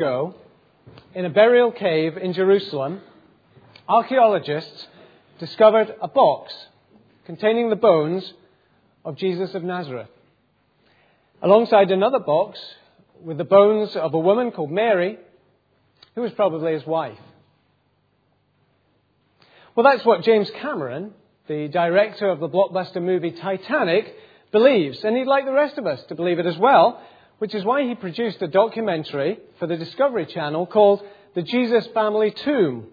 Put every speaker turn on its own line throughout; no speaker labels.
ago, in a burial cave in Jerusalem, archaeologists discovered a box containing the bones of Jesus of Nazareth. Alongside another box with the bones of a woman called Mary, who was probably his wife. Well, that's what James Cameron, the director of the blockbuster movie Titanic, believes, and he'd like the rest of us to believe it as well, which is why he produced a documentary for the Discovery Channel called The Jesus Family Tomb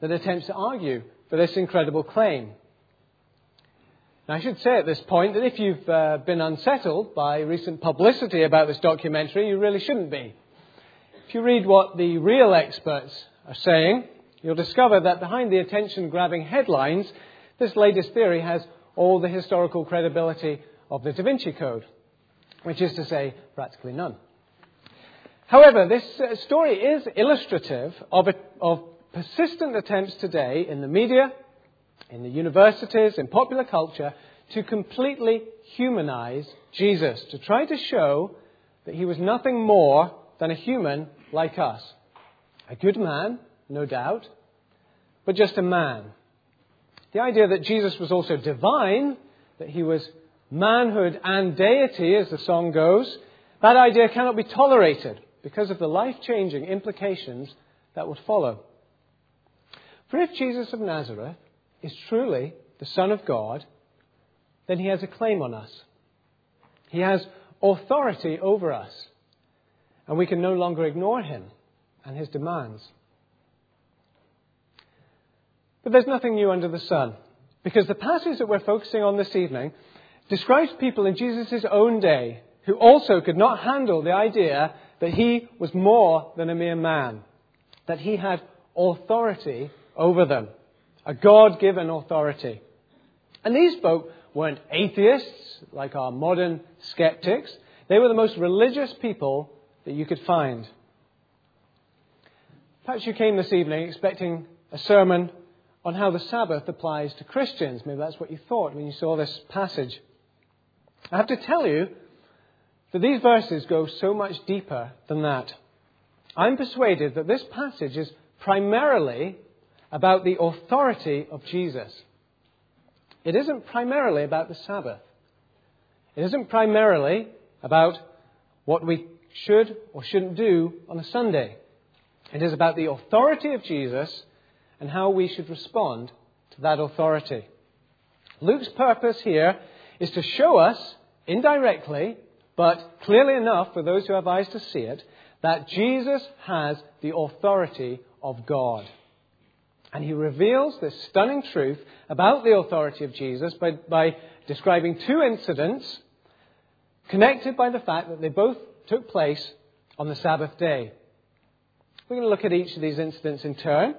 that attempts to argue for this incredible claim. Now, I should say at this point that if you've uh, been unsettled by recent publicity about this documentary, you really shouldn't be. If you read what the real experts are saying, you'll discover that behind the attention grabbing headlines, this latest theory has all the historical credibility of the Da Vinci Code, which is to say, practically none. However, this uh, story is illustrative of, a, of persistent attempts today in the media, in the universities, in popular culture, to completely humanize Jesus, to try to show that he was nothing more than a human like us. A good man, no doubt, but just a man. The idea that Jesus was also divine, that he was manhood and deity, as the song goes, that idea cannot be tolerated because of the life changing implications that would follow. For if Jesus of Nazareth is truly the Son of God, then he has a claim on us. He has authority over us, and we can no longer ignore him and his demands. But there's nothing new under the sun, because the passage that we're focusing on this evening describes people in Jesus' own day who also could not handle the idea that he was more than a mere man, that he had authority over them, a God given authority. And these folk weren't atheists like our modern skeptics, they were the most religious people that you could find. Perhaps you came this evening expecting a sermon on how the Sabbath applies to Christians. Maybe that's what you thought when you saw this passage. I have to tell you that these verses go so much deeper than that. I'm persuaded that this passage is primarily about the authority of Jesus. It isn't primarily about the Sabbath. It isn't primarily about what we should or shouldn't do on a Sunday. It is about the authority of Jesus and how we should respond to that authority. Luke's purpose here is to show us indirectly, but clearly enough for those who have eyes to see it, that Jesus has the authority of God. And he reveals this stunning truth about the authority of Jesus by, by, describing two incidents connected by the fact that they both took place on the Sabbath day. We're going to look at each of these incidents in turn.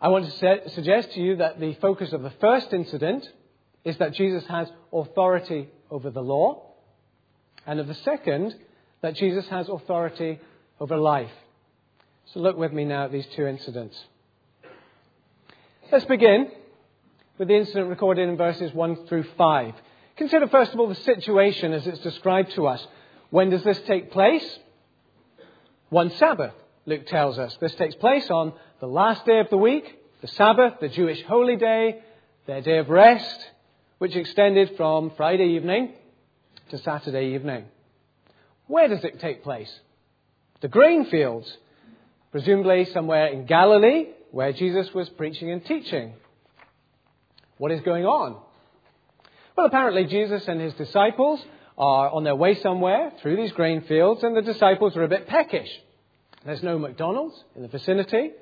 I want to suggest to you that the focus of the first incident is that Jesus has authority over the law, and of the second, that Jesus has authority over life. So look with me now at these two incidents. Let's begin with the incident recorded in verses 1 through 5. Consider first of all the situation as it's described to us. When does this take place? One Sabbath, Luke tells us. This takes place on the last day of the week, the Sabbath, the Jewish holy day, their day of rest, which extended from Friday evening to Saturday evening. Where does it take place? The grain fields, presumably somewhere in Galilee, where Jesus was preaching and teaching. What is going on? Well, apparently, Jesus and his disciples are on their way somewhere through these grain fields, and the disciples are a bit peckish. There's no McDonald's in the vicinity.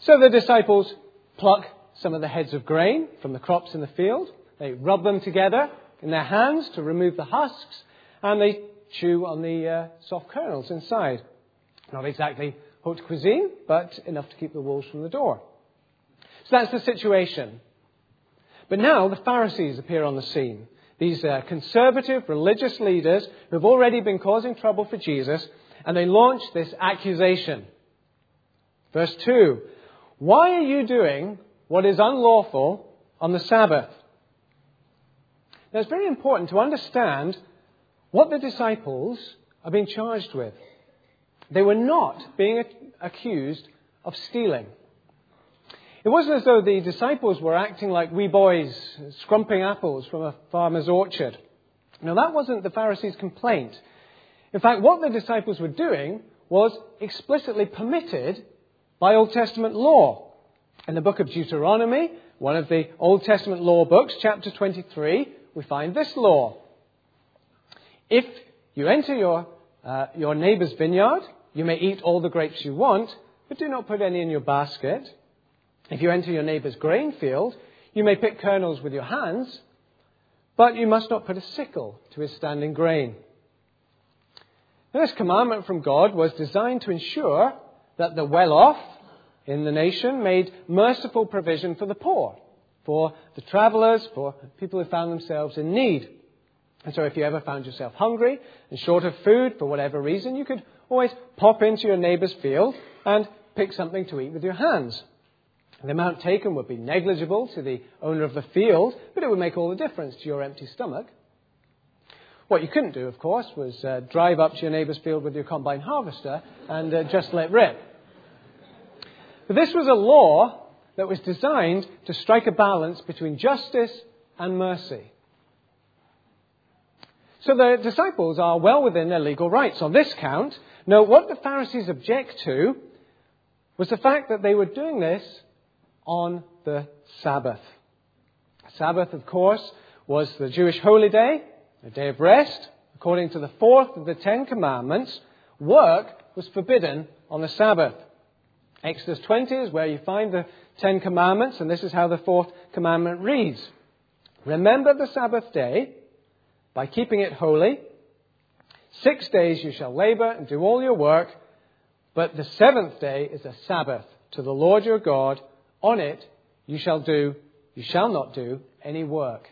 So the disciples pluck some of the heads of grain from the crops in the field. They rub them together in their hands to remove the husks, and they chew on the uh, soft kernels inside. Not exactly haute cuisine, but enough to keep the wolves from the door. So that's the situation. But now the Pharisees appear on the scene. These uh, conservative religious leaders who have already been causing trouble for Jesus, and they launch this accusation. Verse 2 Why are you doing what is unlawful on the Sabbath? Now it's very important to understand what the disciples are being charged with. They were not being accused of stealing. It wasn't as though the disciples were acting like wee boys scrumping apples from a farmer's orchard. Now, that wasn't the Pharisees' complaint. In fact, what the disciples were doing was explicitly permitted by Old Testament law. In the book of Deuteronomy, one of the Old Testament law books, chapter 23, we find this law. If you enter your, uh, your neighbor's vineyard, you may eat all the grapes you want, but do not put any in your basket. If you enter your neighbor's grain field, you may pick kernels with your hands, but you must not put a sickle to his standing grain. Now, this commandment from God was designed to ensure that the well off in the nation made merciful provision for the poor, for the travelers, for people who found themselves in need. And so, if you ever found yourself hungry and short of food for whatever reason, you could always pop into your neighbour's field and pick something to eat with your hands. The amount taken would be negligible to the owner of the field, but it would make all the difference to your empty stomach. What you couldn't do, of course, was uh, drive up to your neighbour's field with your combine harvester and uh, just let rip. But this was a law that was designed to strike a balance between justice and mercy. So the disciples are well within their legal rights on this count. Now, what the Pharisees object to was the fact that they were doing this on the Sabbath. Sabbath, of course, was the Jewish holy day, a day of rest. According to the fourth of the Ten Commandments, work was forbidden on the Sabbath. Exodus 20 is where you find the Ten Commandments, and this is how the fourth commandment reads Remember the Sabbath day by keeping it holy. Six days you shall labor and do all your work, but the seventh day is a Sabbath to the Lord your God. On it you shall do, you shall not do any work.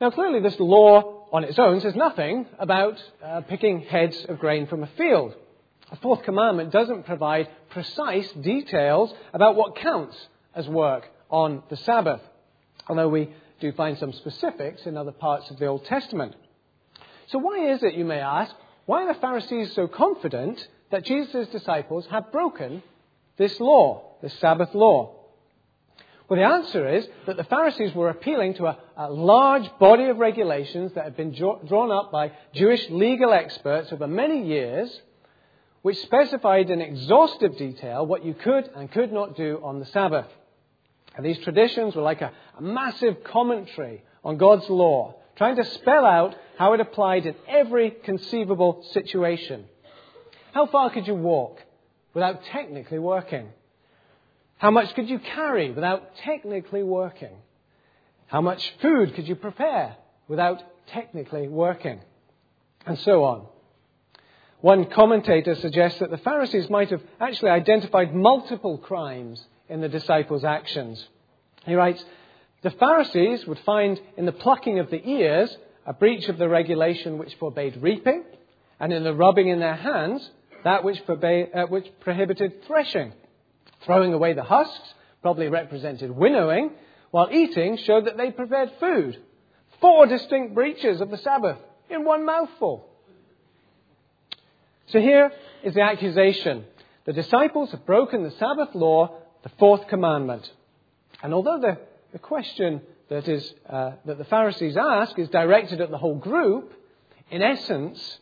Now, clearly, this law on its own says nothing about uh, picking heads of grain from a field. The fourth commandment doesn't provide precise details about what counts as work on the Sabbath, although we do find some specifics in other parts of the Old Testament. So, why is it, you may ask, why are the Pharisees so confident that Jesus' disciples have broken this law, this Sabbath law? Well, the answer is that the Pharisees were appealing to a, a large body of regulations that had been drawn up by Jewish legal experts over many years, which specified in exhaustive detail what you could and could not do on the Sabbath. And these traditions were like a, a massive commentary on God's law, trying to spell out how it applied in every conceivable situation. How far could you walk without technically working? How much could you carry without technically working? How much food could you prepare without technically working? And so on. One commentator suggests that the Pharisees might have actually identified multiple crimes in the disciples' actions. He writes, The Pharisees would find in the plucking of the ears a breach of the regulation which forbade reaping, and in the rubbing in their hands that which, forbade, uh, which prohibited threshing. Throwing away the husks probably represented winnowing, while eating showed that they prepared food. Four distinct breaches of the Sabbath in one mouthful. So here is the accusation. The disciples have broken the Sabbath law, the fourth commandment. And although the, the question that, is, uh, that the Pharisees ask is directed at the whole group, in essence,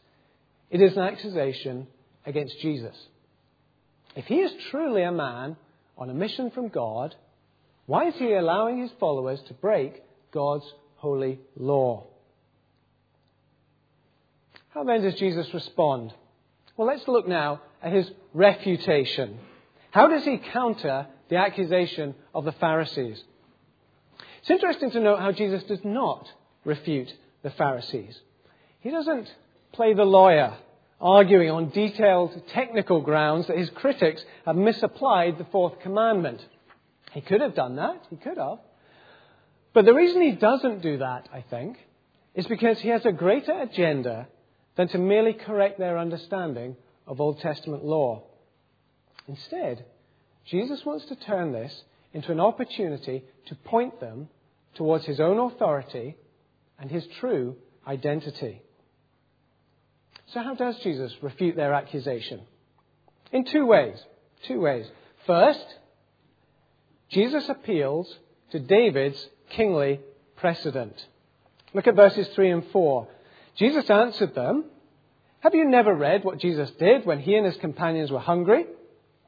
it is an accusation against Jesus. If he is truly a man on a mission from God, why is he allowing his followers to break God's holy law? How then does Jesus respond? Well, let's look now at his refutation. How does he counter the accusation of the Pharisees? It's interesting to note how Jesus does not refute the Pharisees. He doesn't play the lawyer arguing on detailed technical grounds that his critics have misapplied the fourth commandment. He could have done that. He could have. But the reason he doesn't do that, I think, is because he has a greater agenda than to merely correct their understanding of Old Testament law. Instead, Jesus wants to turn this into an opportunity to point them towards his own authority and his true identity. So, how does Jesus refute their accusation? In two ways. Two ways. First, Jesus appeals to David's kingly precedent. Look at verses 3 and 4. Jesus answered them, Have you never read what Jesus did when he and his companions were hungry?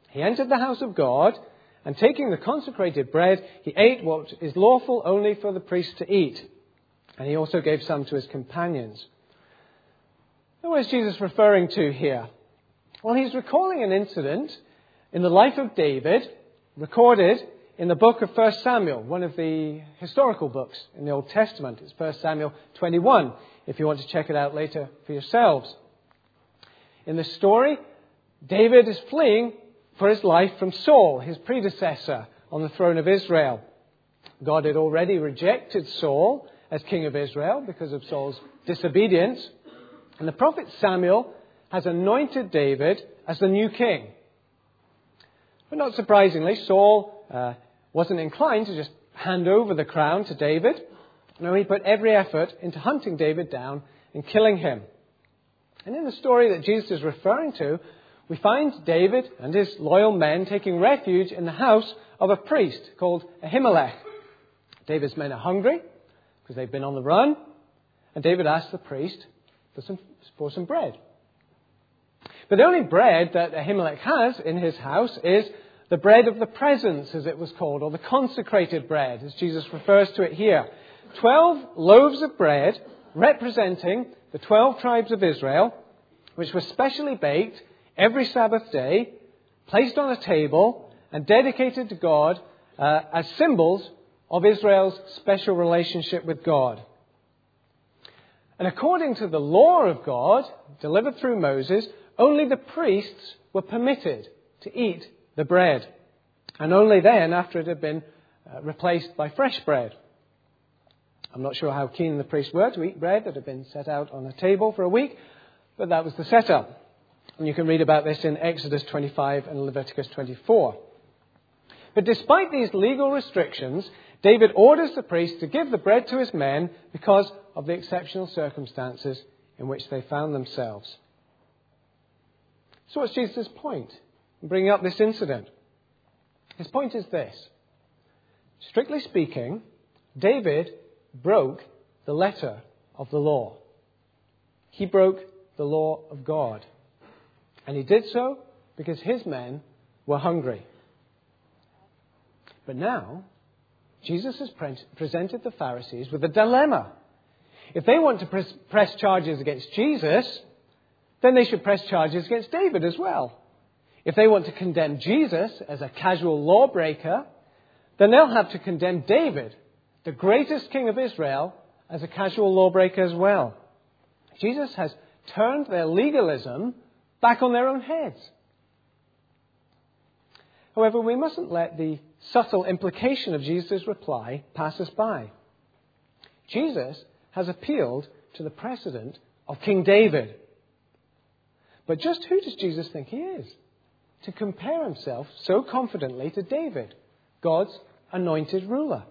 He entered the house of God, and taking the consecrated bread, he ate what is lawful only for the priest to eat. And he also gave some to his companions. What is Jesus referring to here? Well, he's recalling an incident in the life of David, recorded in the book of 1 Samuel, one of the historical books in the Old Testament. It's 1 Samuel 21, if you want to check it out later for yourselves. In this story, David is fleeing for his life from Saul, his predecessor on the throne of Israel. God had already rejected Saul as king of Israel because of Saul's disobedience. And the prophet Samuel has anointed David as the new king. But not surprisingly, Saul uh, wasn't inclined to just hand over the crown to David. No, he put every effort into hunting David down and killing him. And in the story that Jesus is referring to, we find David and his loyal men taking refuge in the house of a priest called Ahimelech. David's men are hungry because they've been on the run, and David asks the priest for some, for some bread. But the only bread that Ahimelech has in his house is the bread of the presence, as it was called, or the consecrated bread, as Jesus refers to it here. Twelve loaves of bread representing the twelve tribes of Israel, which were specially baked every Sabbath day, placed on a table, and dedicated to God uh, as symbols of Israel's special relationship with God. And according to the law of God, delivered through Moses, only the priests were permitted to eat the bread, and only then after it had been uh, replaced by fresh bread. I'm not sure how keen the priests were to eat bread that had been set out on a table for a week, but that was the setup. And you can read about this in Exodus 25 and Leviticus 24. But despite these legal restrictions, David orders the priest to give the bread to his men because of the exceptional circumstances in which they found themselves. So, what's Jesus' point? In bringing up this incident. His point is this strictly speaking, David broke the letter of the law. He broke the law of God. And he did so because his men were hungry. But now, Jesus has presented the Pharisees with a dilemma. If they want to press charges against Jesus, then they should press charges against David as well. If they want to condemn Jesus as a casual lawbreaker, then they'll have to condemn David, the greatest king of Israel, as a casual lawbreaker as well. Jesus has turned their legalism back on their own heads. However, we mustn't let the subtle implication of Jesus' reply pass us by. Jesus has appealed to the precedent of King David. But just who does Jesus think he is? to compare himself so confidently to David, God's anointed ruler.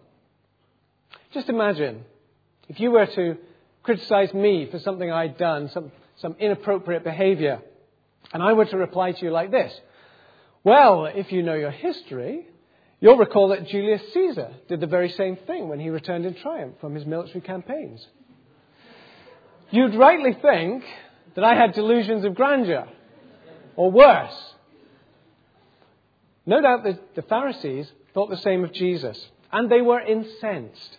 Just imagine if you were to criticize me for something I'd done, some, some inappropriate behavior, and I were to reply to you like this Well, if you know your history, you'll recall that Julius Caesar did the very same thing when he returned in triumph from his military campaigns. You'd rightly think that I had delusions of grandeur, or worse, no doubt the, the Pharisees thought the same of Jesus, and they were incensed.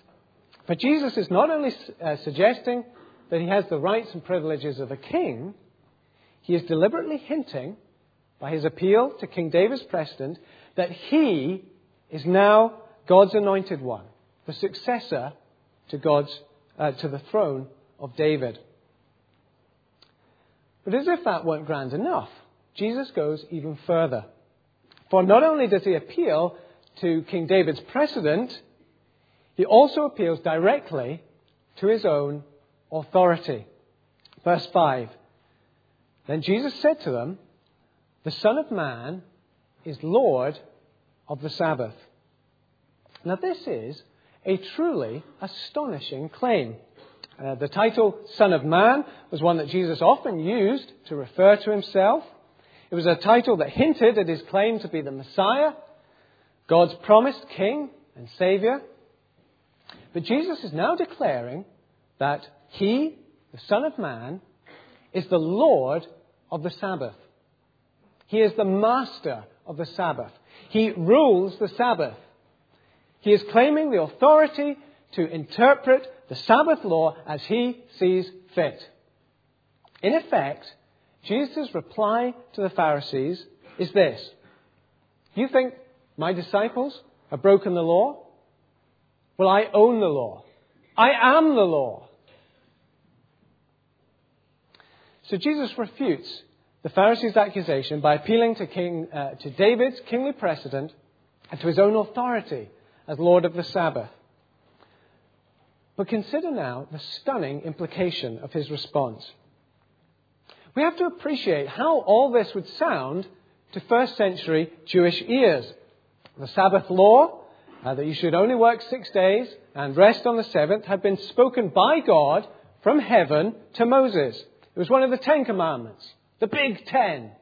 But Jesus is not only uh, suggesting that he has the rights and privileges of a king, he is deliberately hinting, by his appeal to King David's precedent, that he is now God's anointed one, the successor to God's uh, to the throne of David. But as if that weren't grand enough, Jesus goes even further. For not only does he appeal to King David's precedent, he also appeals directly to his own authority. Verse 5 Then Jesus said to them, The Son of Man is Lord of the Sabbath. Now, this is a truly astonishing claim. Uh, the title Son of Man was one that Jesus often used to refer to himself. It was a title that hinted at his claim to be the Messiah, God's promised King and Saviour. But Jesus is now declaring that he, the Son of Man, is the Lord of the Sabbath. He is the master of the Sabbath. He rules the Sabbath. He is claiming the authority to interpret the Sabbath law as he sees fit. In effect, Jesus' reply to the Pharisees is this You think my disciples have broken the law? Well, I own the law. I am the law. So Jesus refutes the Pharisees' accusation by appealing to, King, uh, to David's kingly precedent and to his own authority as Lord of the Sabbath. But consider now the stunning implication of his response. We have to appreciate how all this would sound to first century Jewish ears. The Sabbath law, uh, that you should only work six days and rest on the seventh, had been spoken by God from heaven to Moses. It was one of the Ten Commandments, the Big Ten.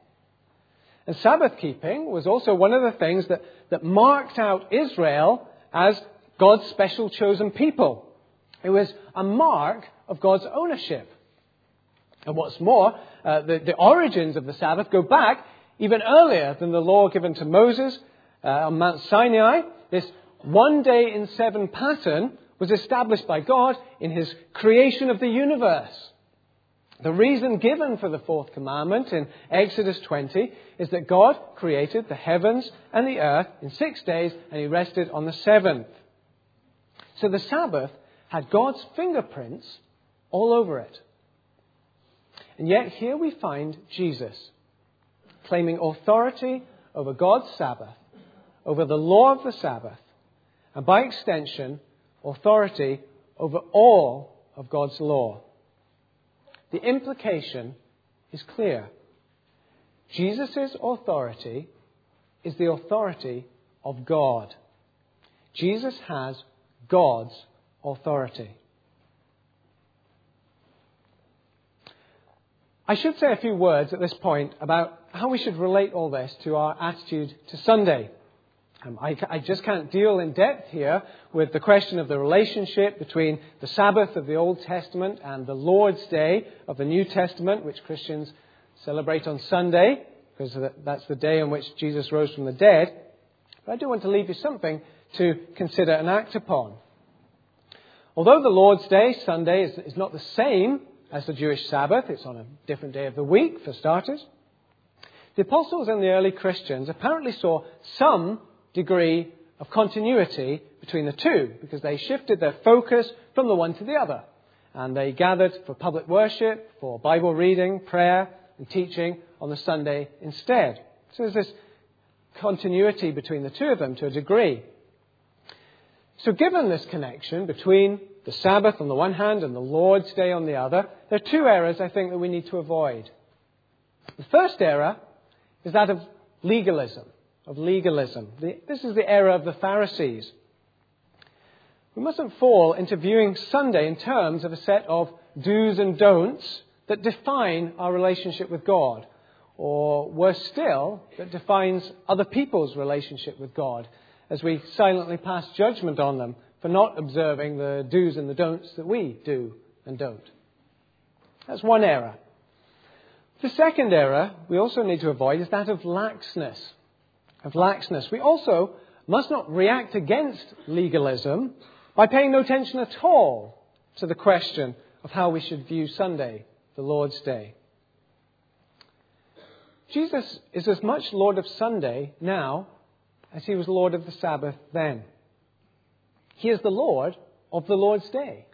And Sabbath keeping was also one of the things that, that marked out Israel as God's special chosen people. It was a mark of God's ownership. And what's more, uh, the, the, origins of the Sabbath go back even earlier than the law given to Moses uh, on Mount Sinai. This one day in seven pattern was established by God in his creation of the universe. The reason given for the fourth commandment in Exodus 20 is that God created the heavens and the earth in six days and he rested on the seventh. So the Sabbath had God's fingerprints all over it. And yet here we find Jesus claiming authority over God's Sabbath, over the law of the Sabbath, and by extension, authority over all of God's law. The implication is clear. Jesus' authority is the authority of God. Jesus has God's authority. I should say a few words at this point about how we should relate all this to our attitude to Sunday. Um, I, I, just can't deal in depth here with the question of the relationship between the Sabbath of the Old Testament and the Lord's Day of the New Testament, which Christians celebrate on Sunday, because that's the day on which Jesus rose from the dead. But I do want to leave you something to consider and act upon. Although the Lord's Day, Sunday, is, is not the same as the Jewish Sabbath, it's on a different day of the week, for starters. The apostles and the early Christians apparently saw some degree of continuity between the two because they shifted their focus from the one to the other. And they gathered for public worship, for Bible reading, prayer, and teaching on the Sunday instead. So there's this continuity between the two of them to a degree. So, given this connection between the Sabbath on the one hand and the Lord's Day on the other, there are two errors I think that we need to avoid. The first error is that of legalism. Of legalism. This is the era of the Pharisees. We mustn't fall into viewing Sunday in terms of a set of do's and don'ts that define our relationship with God, or worse still, that defines other people's relationship with God as we silently pass judgment on them for not observing the do's and the don'ts that we do and don't. That's one error. The second error we also need to avoid is that of laxness. Of laxness. We also must not react against legalism by paying no attention at all to the question of how we should view Sunday, the Lord's Day. Jesus is as much Lord of Sunday now as he was Lord of the Sabbath then. He is the Lord of the Lord's day.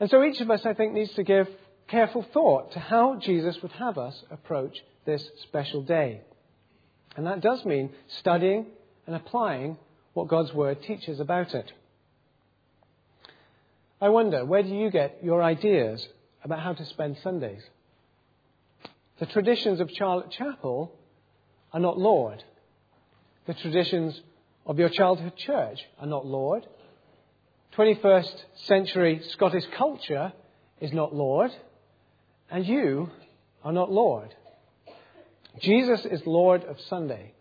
And so each of us, I think, needs to give careful thought to how Jesus would have us approach this special day. And that does mean studying and applying what God's Word teaches about it. I wonder, where do you get your ideas about how to spend Sundays? The traditions of Charlotte Chapel are not Lord. The traditions of your childhood church are not Lord. 21st century Scottish culture is not Lord, and you are not Lord. Jesus is Lord of Sunday.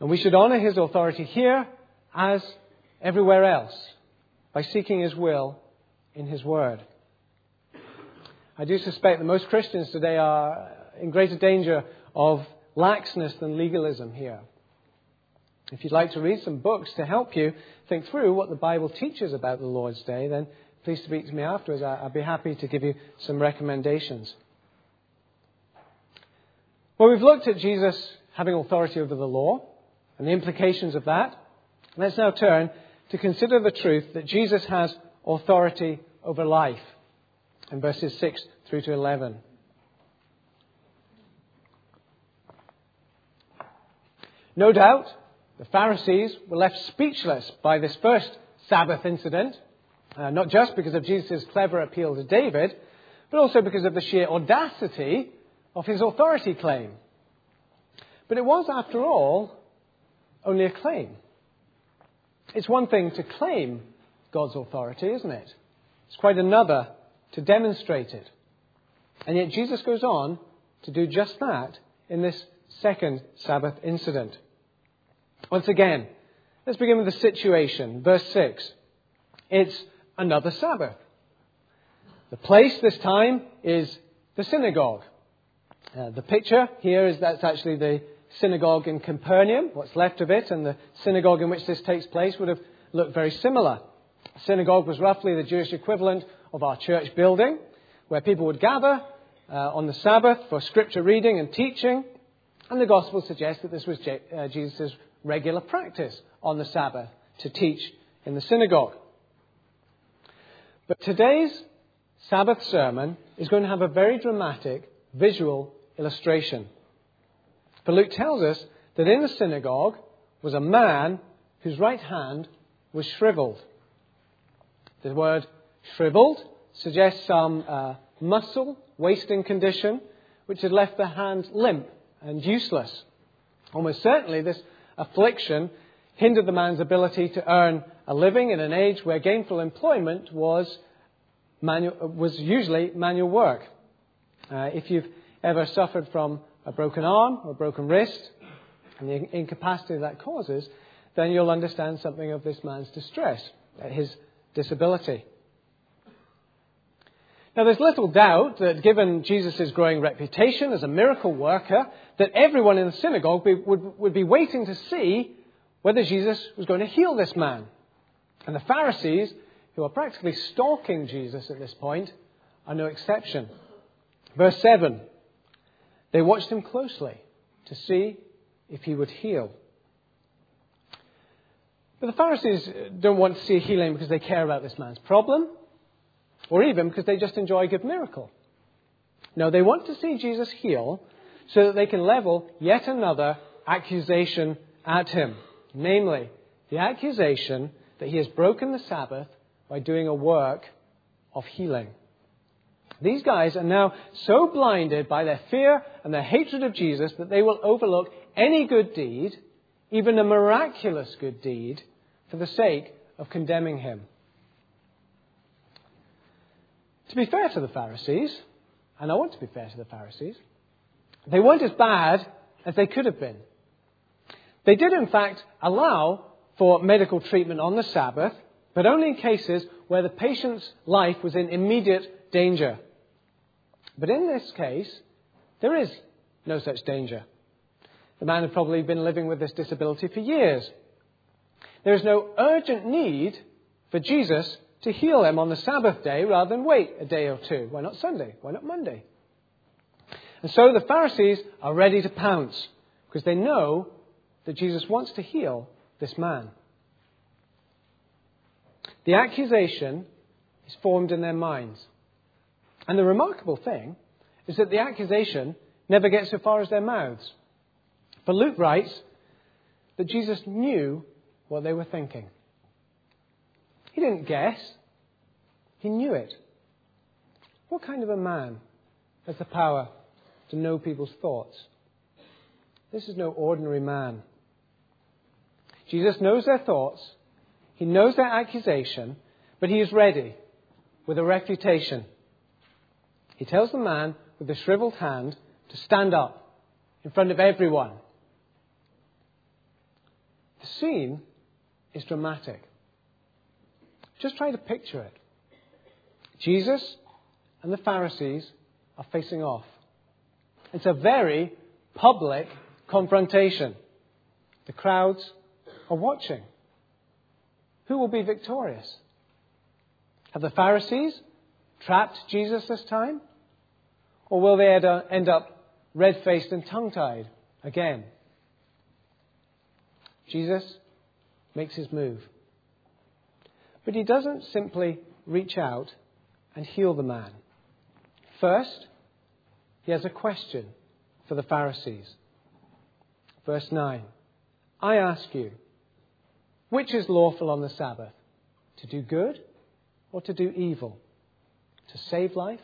And we should honour his authority here as everywhere else by seeking his will in his word. I do suspect that most Christians today are in greater danger of laxness than legalism here. If you'd like to read some books to help you think through what the Bible teaches about the Lord's Day, then please speak to me afterwards. I'd be happy to give you some recommendations. Well, we've looked at Jesus having authority over the law and the implications of that. Let's now turn to consider the truth that Jesus has authority over life in verses 6 through to 11. No doubt, the Pharisees were left speechless by this first Sabbath incident, uh, not just because of Jesus' clever appeal to David, but also because of the sheer audacity of his authority claim. But it was, after all, only a claim. It's one thing to claim God's authority, isn't it? It's quite another to demonstrate it. And yet Jesus goes on to do just that in this second Sabbath incident. Once again, let's begin with the situation. Verse 6. It's another Sabbath. The place this time is the synagogue. Uh, the picture here is that's actually the synagogue in Capernaum, what's left of it, and the synagogue in which this takes place would have looked very similar. A synagogue was roughly the Jewish equivalent of our church building, where people would gather uh, on the Sabbath for scripture reading and teaching. And the Gospel suggests that this was Je- uh, Jesus' regular practice on the Sabbath to teach in the synagogue. But today's Sabbath sermon is going to have a very dramatic visual illustration. But Luke tells us that in the synagogue was a man whose right hand was shriveled. The word shriveled suggests some uh, muscle wasting condition which had left the hand limp and useless. Almost certainly, this affliction hindered the man's ability to earn a living in an age where gainful employment was, manual, was usually manual work. Uh, if you've ever suffered from a broken arm or broken wrist and the incapacity that causes, then you'll understand something of this man's distress, his disability. Now, there's little doubt that given Jesus' growing reputation as a miracle worker, that everyone in the synagogue be, would, would be waiting to see whether Jesus was going to heal this man. And the Pharisees, who are practically stalking Jesus at this point, are no exception. Verse 7 They watched him closely to see if he would heal. But the Pharisees don't want to see healing because they care about this man's problem or even because they just enjoy a good miracle. No, they want to see Jesus heal so that they can level yet another accusation at him. Namely, the accusation that he has broken the Sabbath by doing a work of healing. These guys are now so blinded by their fear and their hatred of Jesus that they will overlook any good deed, even a miraculous good deed, for the sake of condemning him. To be fair to the Pharisees, and I want to be fair to the Pharisees, they weren't as bad as they could have been. They did, in fact, allow for medical treatment on the Sabbath, but only in cases where the patient's life was in immediate danger. But in this case, there is no such danger. The man had probably been living with this disability for years. There is no urgent need for Jesus to heal him on the Sabbath day rather than wait a day or two. Why not Sunday? Why not Monday? And so the Pharisees are ready to pounce because they know that Jesus wants to heal this man. The accusation is formed in their minds. And the remarkable thing is that the accusation never gets so far as their mouths. For Luke writes that Jesus knew what they were thinking. He didn't guess, he knew it. What kind of a man has the power to know people's thoughts? This is no ordinary man. Jesus knows their thoughts, he knows their accusation, but he is ready with a refutation. He tells the man with the shriveled hand to stand up in front of everyone. The scene is dramatic. Just try to picture it. Jesus and the Pharisees are facing off. It's a very public confrontation. The crowds are watching. Who will be victorious? Have the Pharisees trapped Jesus this time? Or will they end up red faced and tongue tied again? Jesus makes his move. But he doesn't simply reach out and heal the man. First, he has a question for the Pharisees. Verse 9 I ask you, which is lawful on the Sabbath? To do good or to do evil? To save life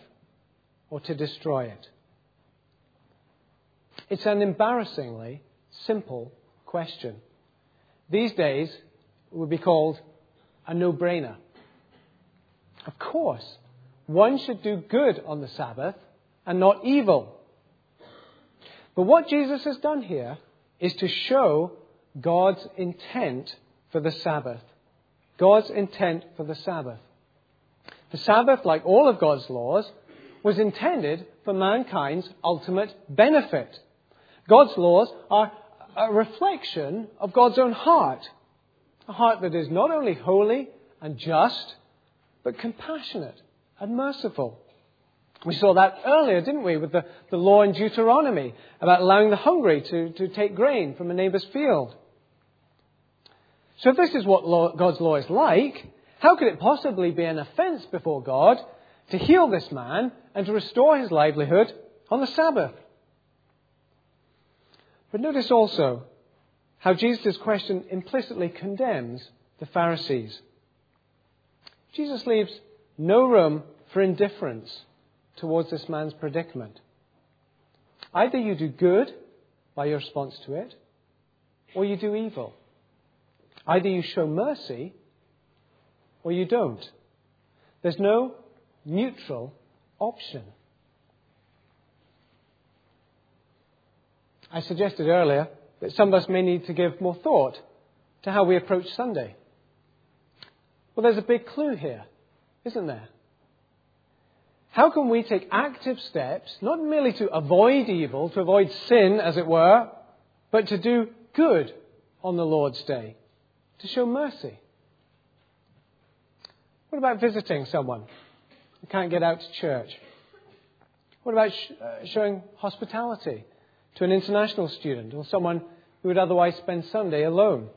or to destroy it? It's an embarrassingly simple question. These days, it would be called a no brainer. Of course, one should do good on the Sabbath and not evil. But what Jesus has done here is to show God's intent for the Sabbath. God's intent for the Sabbath. The Sabbath, like all of God's laws, was intended for mankind's ultimate benefit. God's laws are a reflection of God's own heart. A heart that is not only holy and just, but compassionate and merciful. We saw that earlier, didn't we, with the, the law in Deuteronomy about allowing the hungry to, to take grain from a neighbor's field. So if this is what law, God's law is like, how could it possibly be an offense before God to heal this man and to restore his livelihood on the Sabbath? But notice also how Jesus' question implicitly condemns the Pharisees. Jesus leaves no room for indifference towards this man's predicament. Either you do good by your response to it, or you do evil. Either you show mercy, or you don't. There's no neutral option. I suggested earlier that some of us may need to give more thought to how we approach Sunday. Well, there's a big clue here, isn't there? How can we take active steps, not merely to avoid evil, to avoid sin, as it were, but to do good on the Lord's day, to show mercy? What about visiting someone can't get out to church? What about sh- uh, showing hospitality to an international student or someone who would otherwise spend Sunday alone?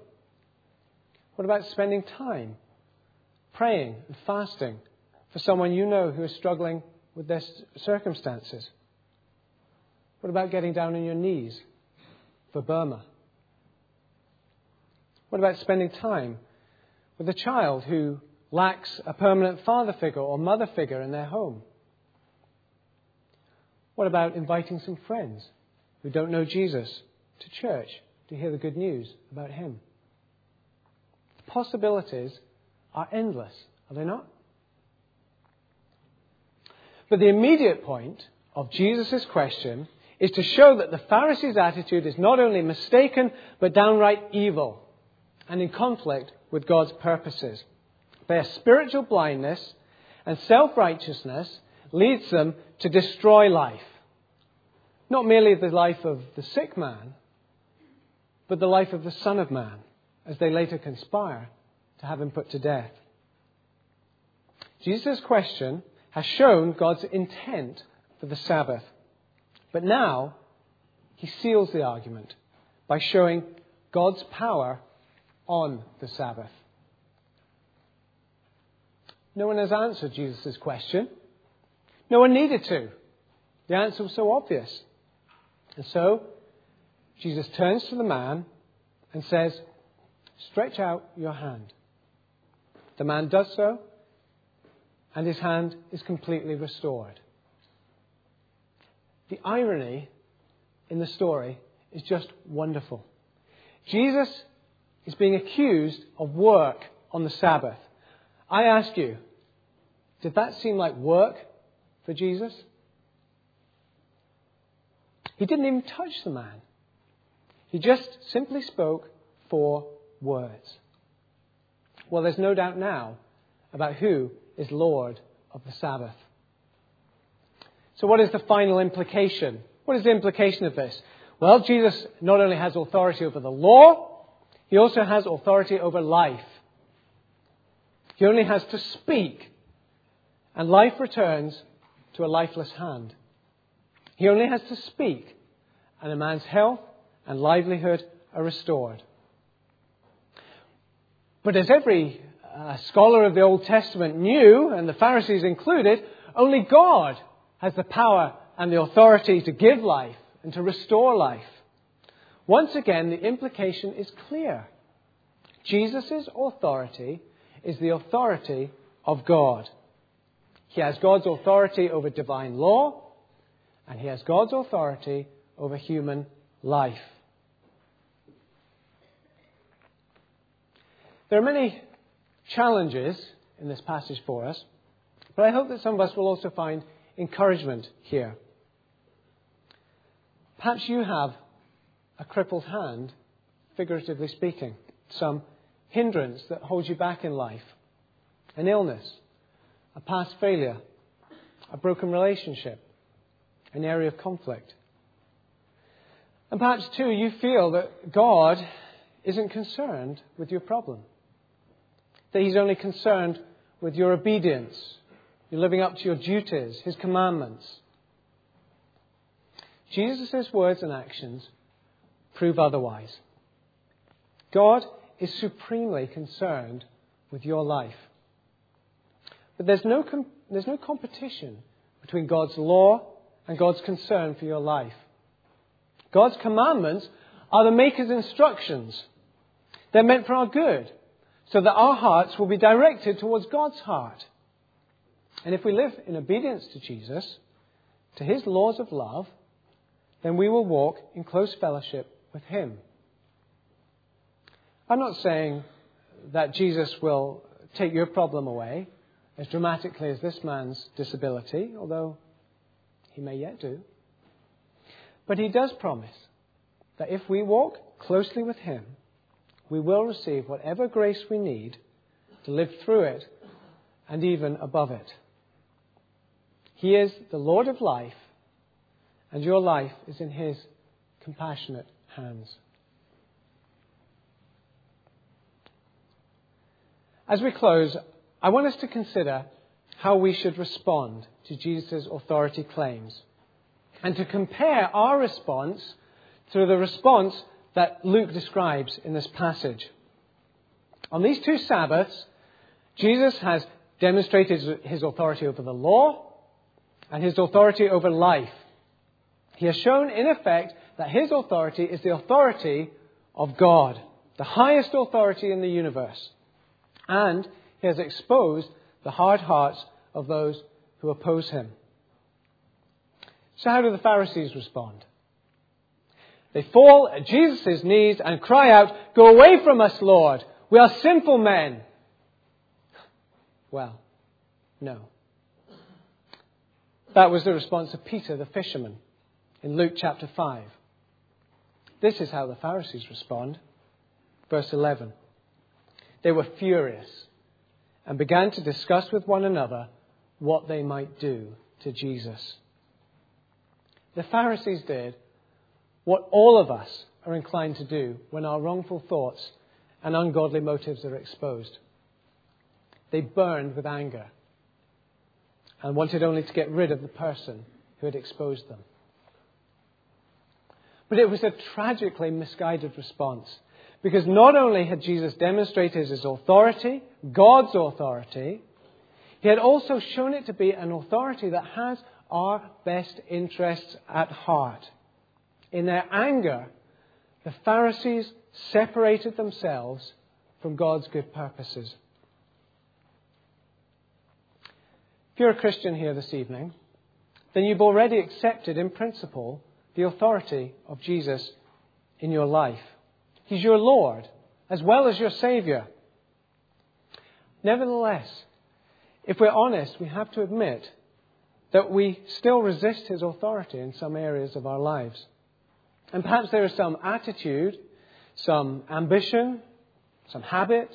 What about spending time praying and fasting for someone you know who is struggling with their circumstances? What about getting down on your knees for Burma? What about spending time with a child who lacks a permanent father figure or mother figure in their home? What about inviting some friends who don't know Jesus to church to hear the good news about Him? The possibilities are endless, are they not? But the immediate point of Jesus' question is to show that the Pharisees' attitude is not only mistaken, but downright evil and in conflict with God's purposes. Their spiritual blindness and self righteousness leads them to destroy life. Not merely the life of the sick man, but the life of the Son of Man, as they later conspire to have him put to death. Jesus' question has shown God's intent for the Sabbath. But now, he seals the argument by showing God's power on the Sabbath. No one has answered Jesus' question. No one needed to. The answer was so obvious. And so, Jesus turns to the man and says, Stretch out your hand. The man does so, and his hand is completely restored. The irony in the story is just wonderful. Jesus is being accused of work on the Sabbath, I ask you, did that seem like work for Jesus? He didn't even touch the man. He just simply spoke four words. Well, there's no doubt now about who is Lord of the Sabbath. So, what is the final implication? What is the implication of this? Well, Jesus not only has authority over the law, he also has authority over life. He only has to speak, and life returns to a lifeless hand. He only has to speak, and a man's health and livelihood are restored. But as every uh, scholar of the Old Testament knew, and the Pharisees included, only God has the power and the authority to give life and to restore life. Once again, the implication is clear. Jesus' authority is the authority of God. He has God's authority over divine law, and he has God's authority over human life. There are many challenges in this passage for us, but I hope that some of us will also find encouragement here. Perhaps you have a crippled hand, figuratively speaking, some hindrance that holds you back in life, an illness, a past failure, a broken relationship, an area of conflict. And perhaps, too, you feel that God isn't concerned with your problem, that He's only concerned with your obedience, you're living up to your duties, His commandments. Jesus' words and actions prove otherwise. God is supremely concerned with your life. But there's no, com- there's no competition between God's law and God's concern for your life. God's commandments are the Maker's instructions. They're meant for our good, so that our hearts will be directed towards God's heart. And if we live in obedience to Jesus, to his laws of love, then we will walk in close fellowship with him. I'm not saying that Jesus will take your problem away as dramatically as this man's disability, although he may yet do. But he does promise that if we walk closely with him, we will receive whatever grace we need to live through it and even above it. He is the Lord of life, and your life is in his compassionate hands. As we close, I want us to consider how we should respond to Jesus' authority claims and to compare our response to the response that Luke describes in this passage. On these two Sabbaths, Jesus has demonstrated his authority over the law and his authority over life. He has shown, in effect, that his authority is the authority of God, the highest authority in the universe and he has exposed the hard hearts of those who oppose him. So, how do the Pharisees respond? They fall at Jesus' knees and cry out, Go away from us, Lord! We are sinful men! Well, no. That was the response of Peter the fisherman in Luke chapter 5. This is how the Pharisees respond. Verse 11. They were furious and began to discuss with one another what they might do to Jesus. The Pharisees did what all of us are inclined to do when our wrongful thoughts and ungodly motives are exposed. They burned with anger and wanted only to get rid of the person who had exposed them. But it was a tragically misguided response. Because not only had Jesus demonstrated his authority, God's authority, he had also shown it to be an authority that has our best interests at heart. In their anger, the Pharisees separated themselves from God's good purposes. If you're a Christian here this evening, then you've already accepted in principle the authority of Jesus in your life. He's your Lord as well as your Savior. Nevertheless, if we're honest, we have to admit that we still resist his authority in some areas of our lives. And perhaps there is some attitude, some ambition, some habit,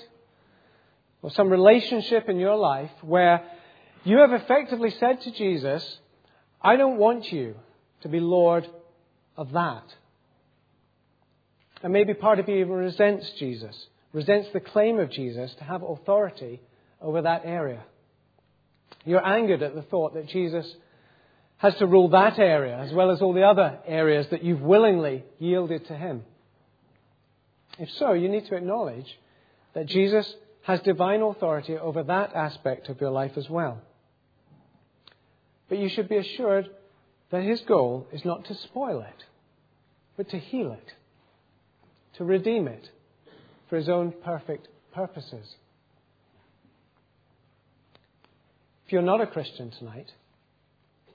or some relationship in your life where you have effectively said to Jesus, I don't want you to be Lord of that. And maybe part of you even resents Jesus, resents the claim of Jesus to have authority over that area. You're angered at the thought that Jesus has to rule that area as well as all the other areas that you've willingly yielded to him. If so, you need to acknowledge that Jesus has divine authority over that aspect of your life as well. But you should be assured that his goal is not to spoil it, but to heal it, to redeem it for his own perfect purposes. If you're not a Christian tonight,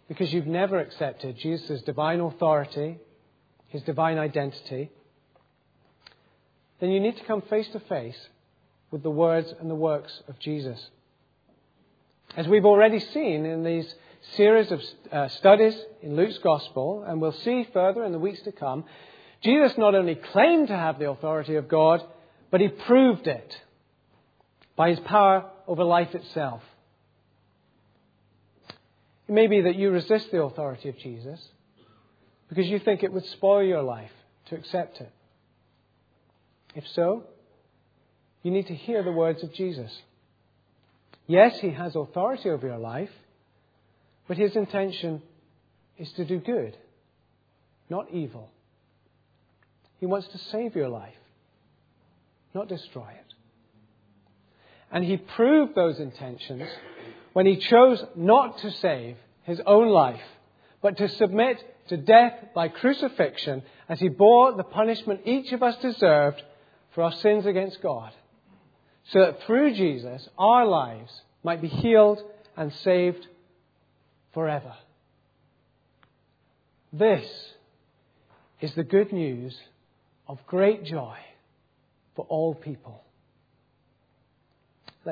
because you've never accepted Jesus' divine authority, his divine identity, then you need to come face to face with the words and the works of Jesus. As we've already seen in these series of uh, studies in Luke's Gospel, and we'll see further in the weeks to come, Jesus not only claimed to have the authority of God, but he proved it by his power over life itself. It may be that you resist the authority of Jesus because you think it would spoil your life to accept it. If so, you need to hear the words of Jesus. Yes, he has authority over your life, but his intention is to do good, not evil. He wants to save your life, not destroy it. And he proved those intentions when he chose not to save his own life, but to submit to death by crucifixion as he bore the punishment each of us deserved for our sins against God, so that through Jesus our lives might be healed and saved forever. This is the good news of great joy for all people.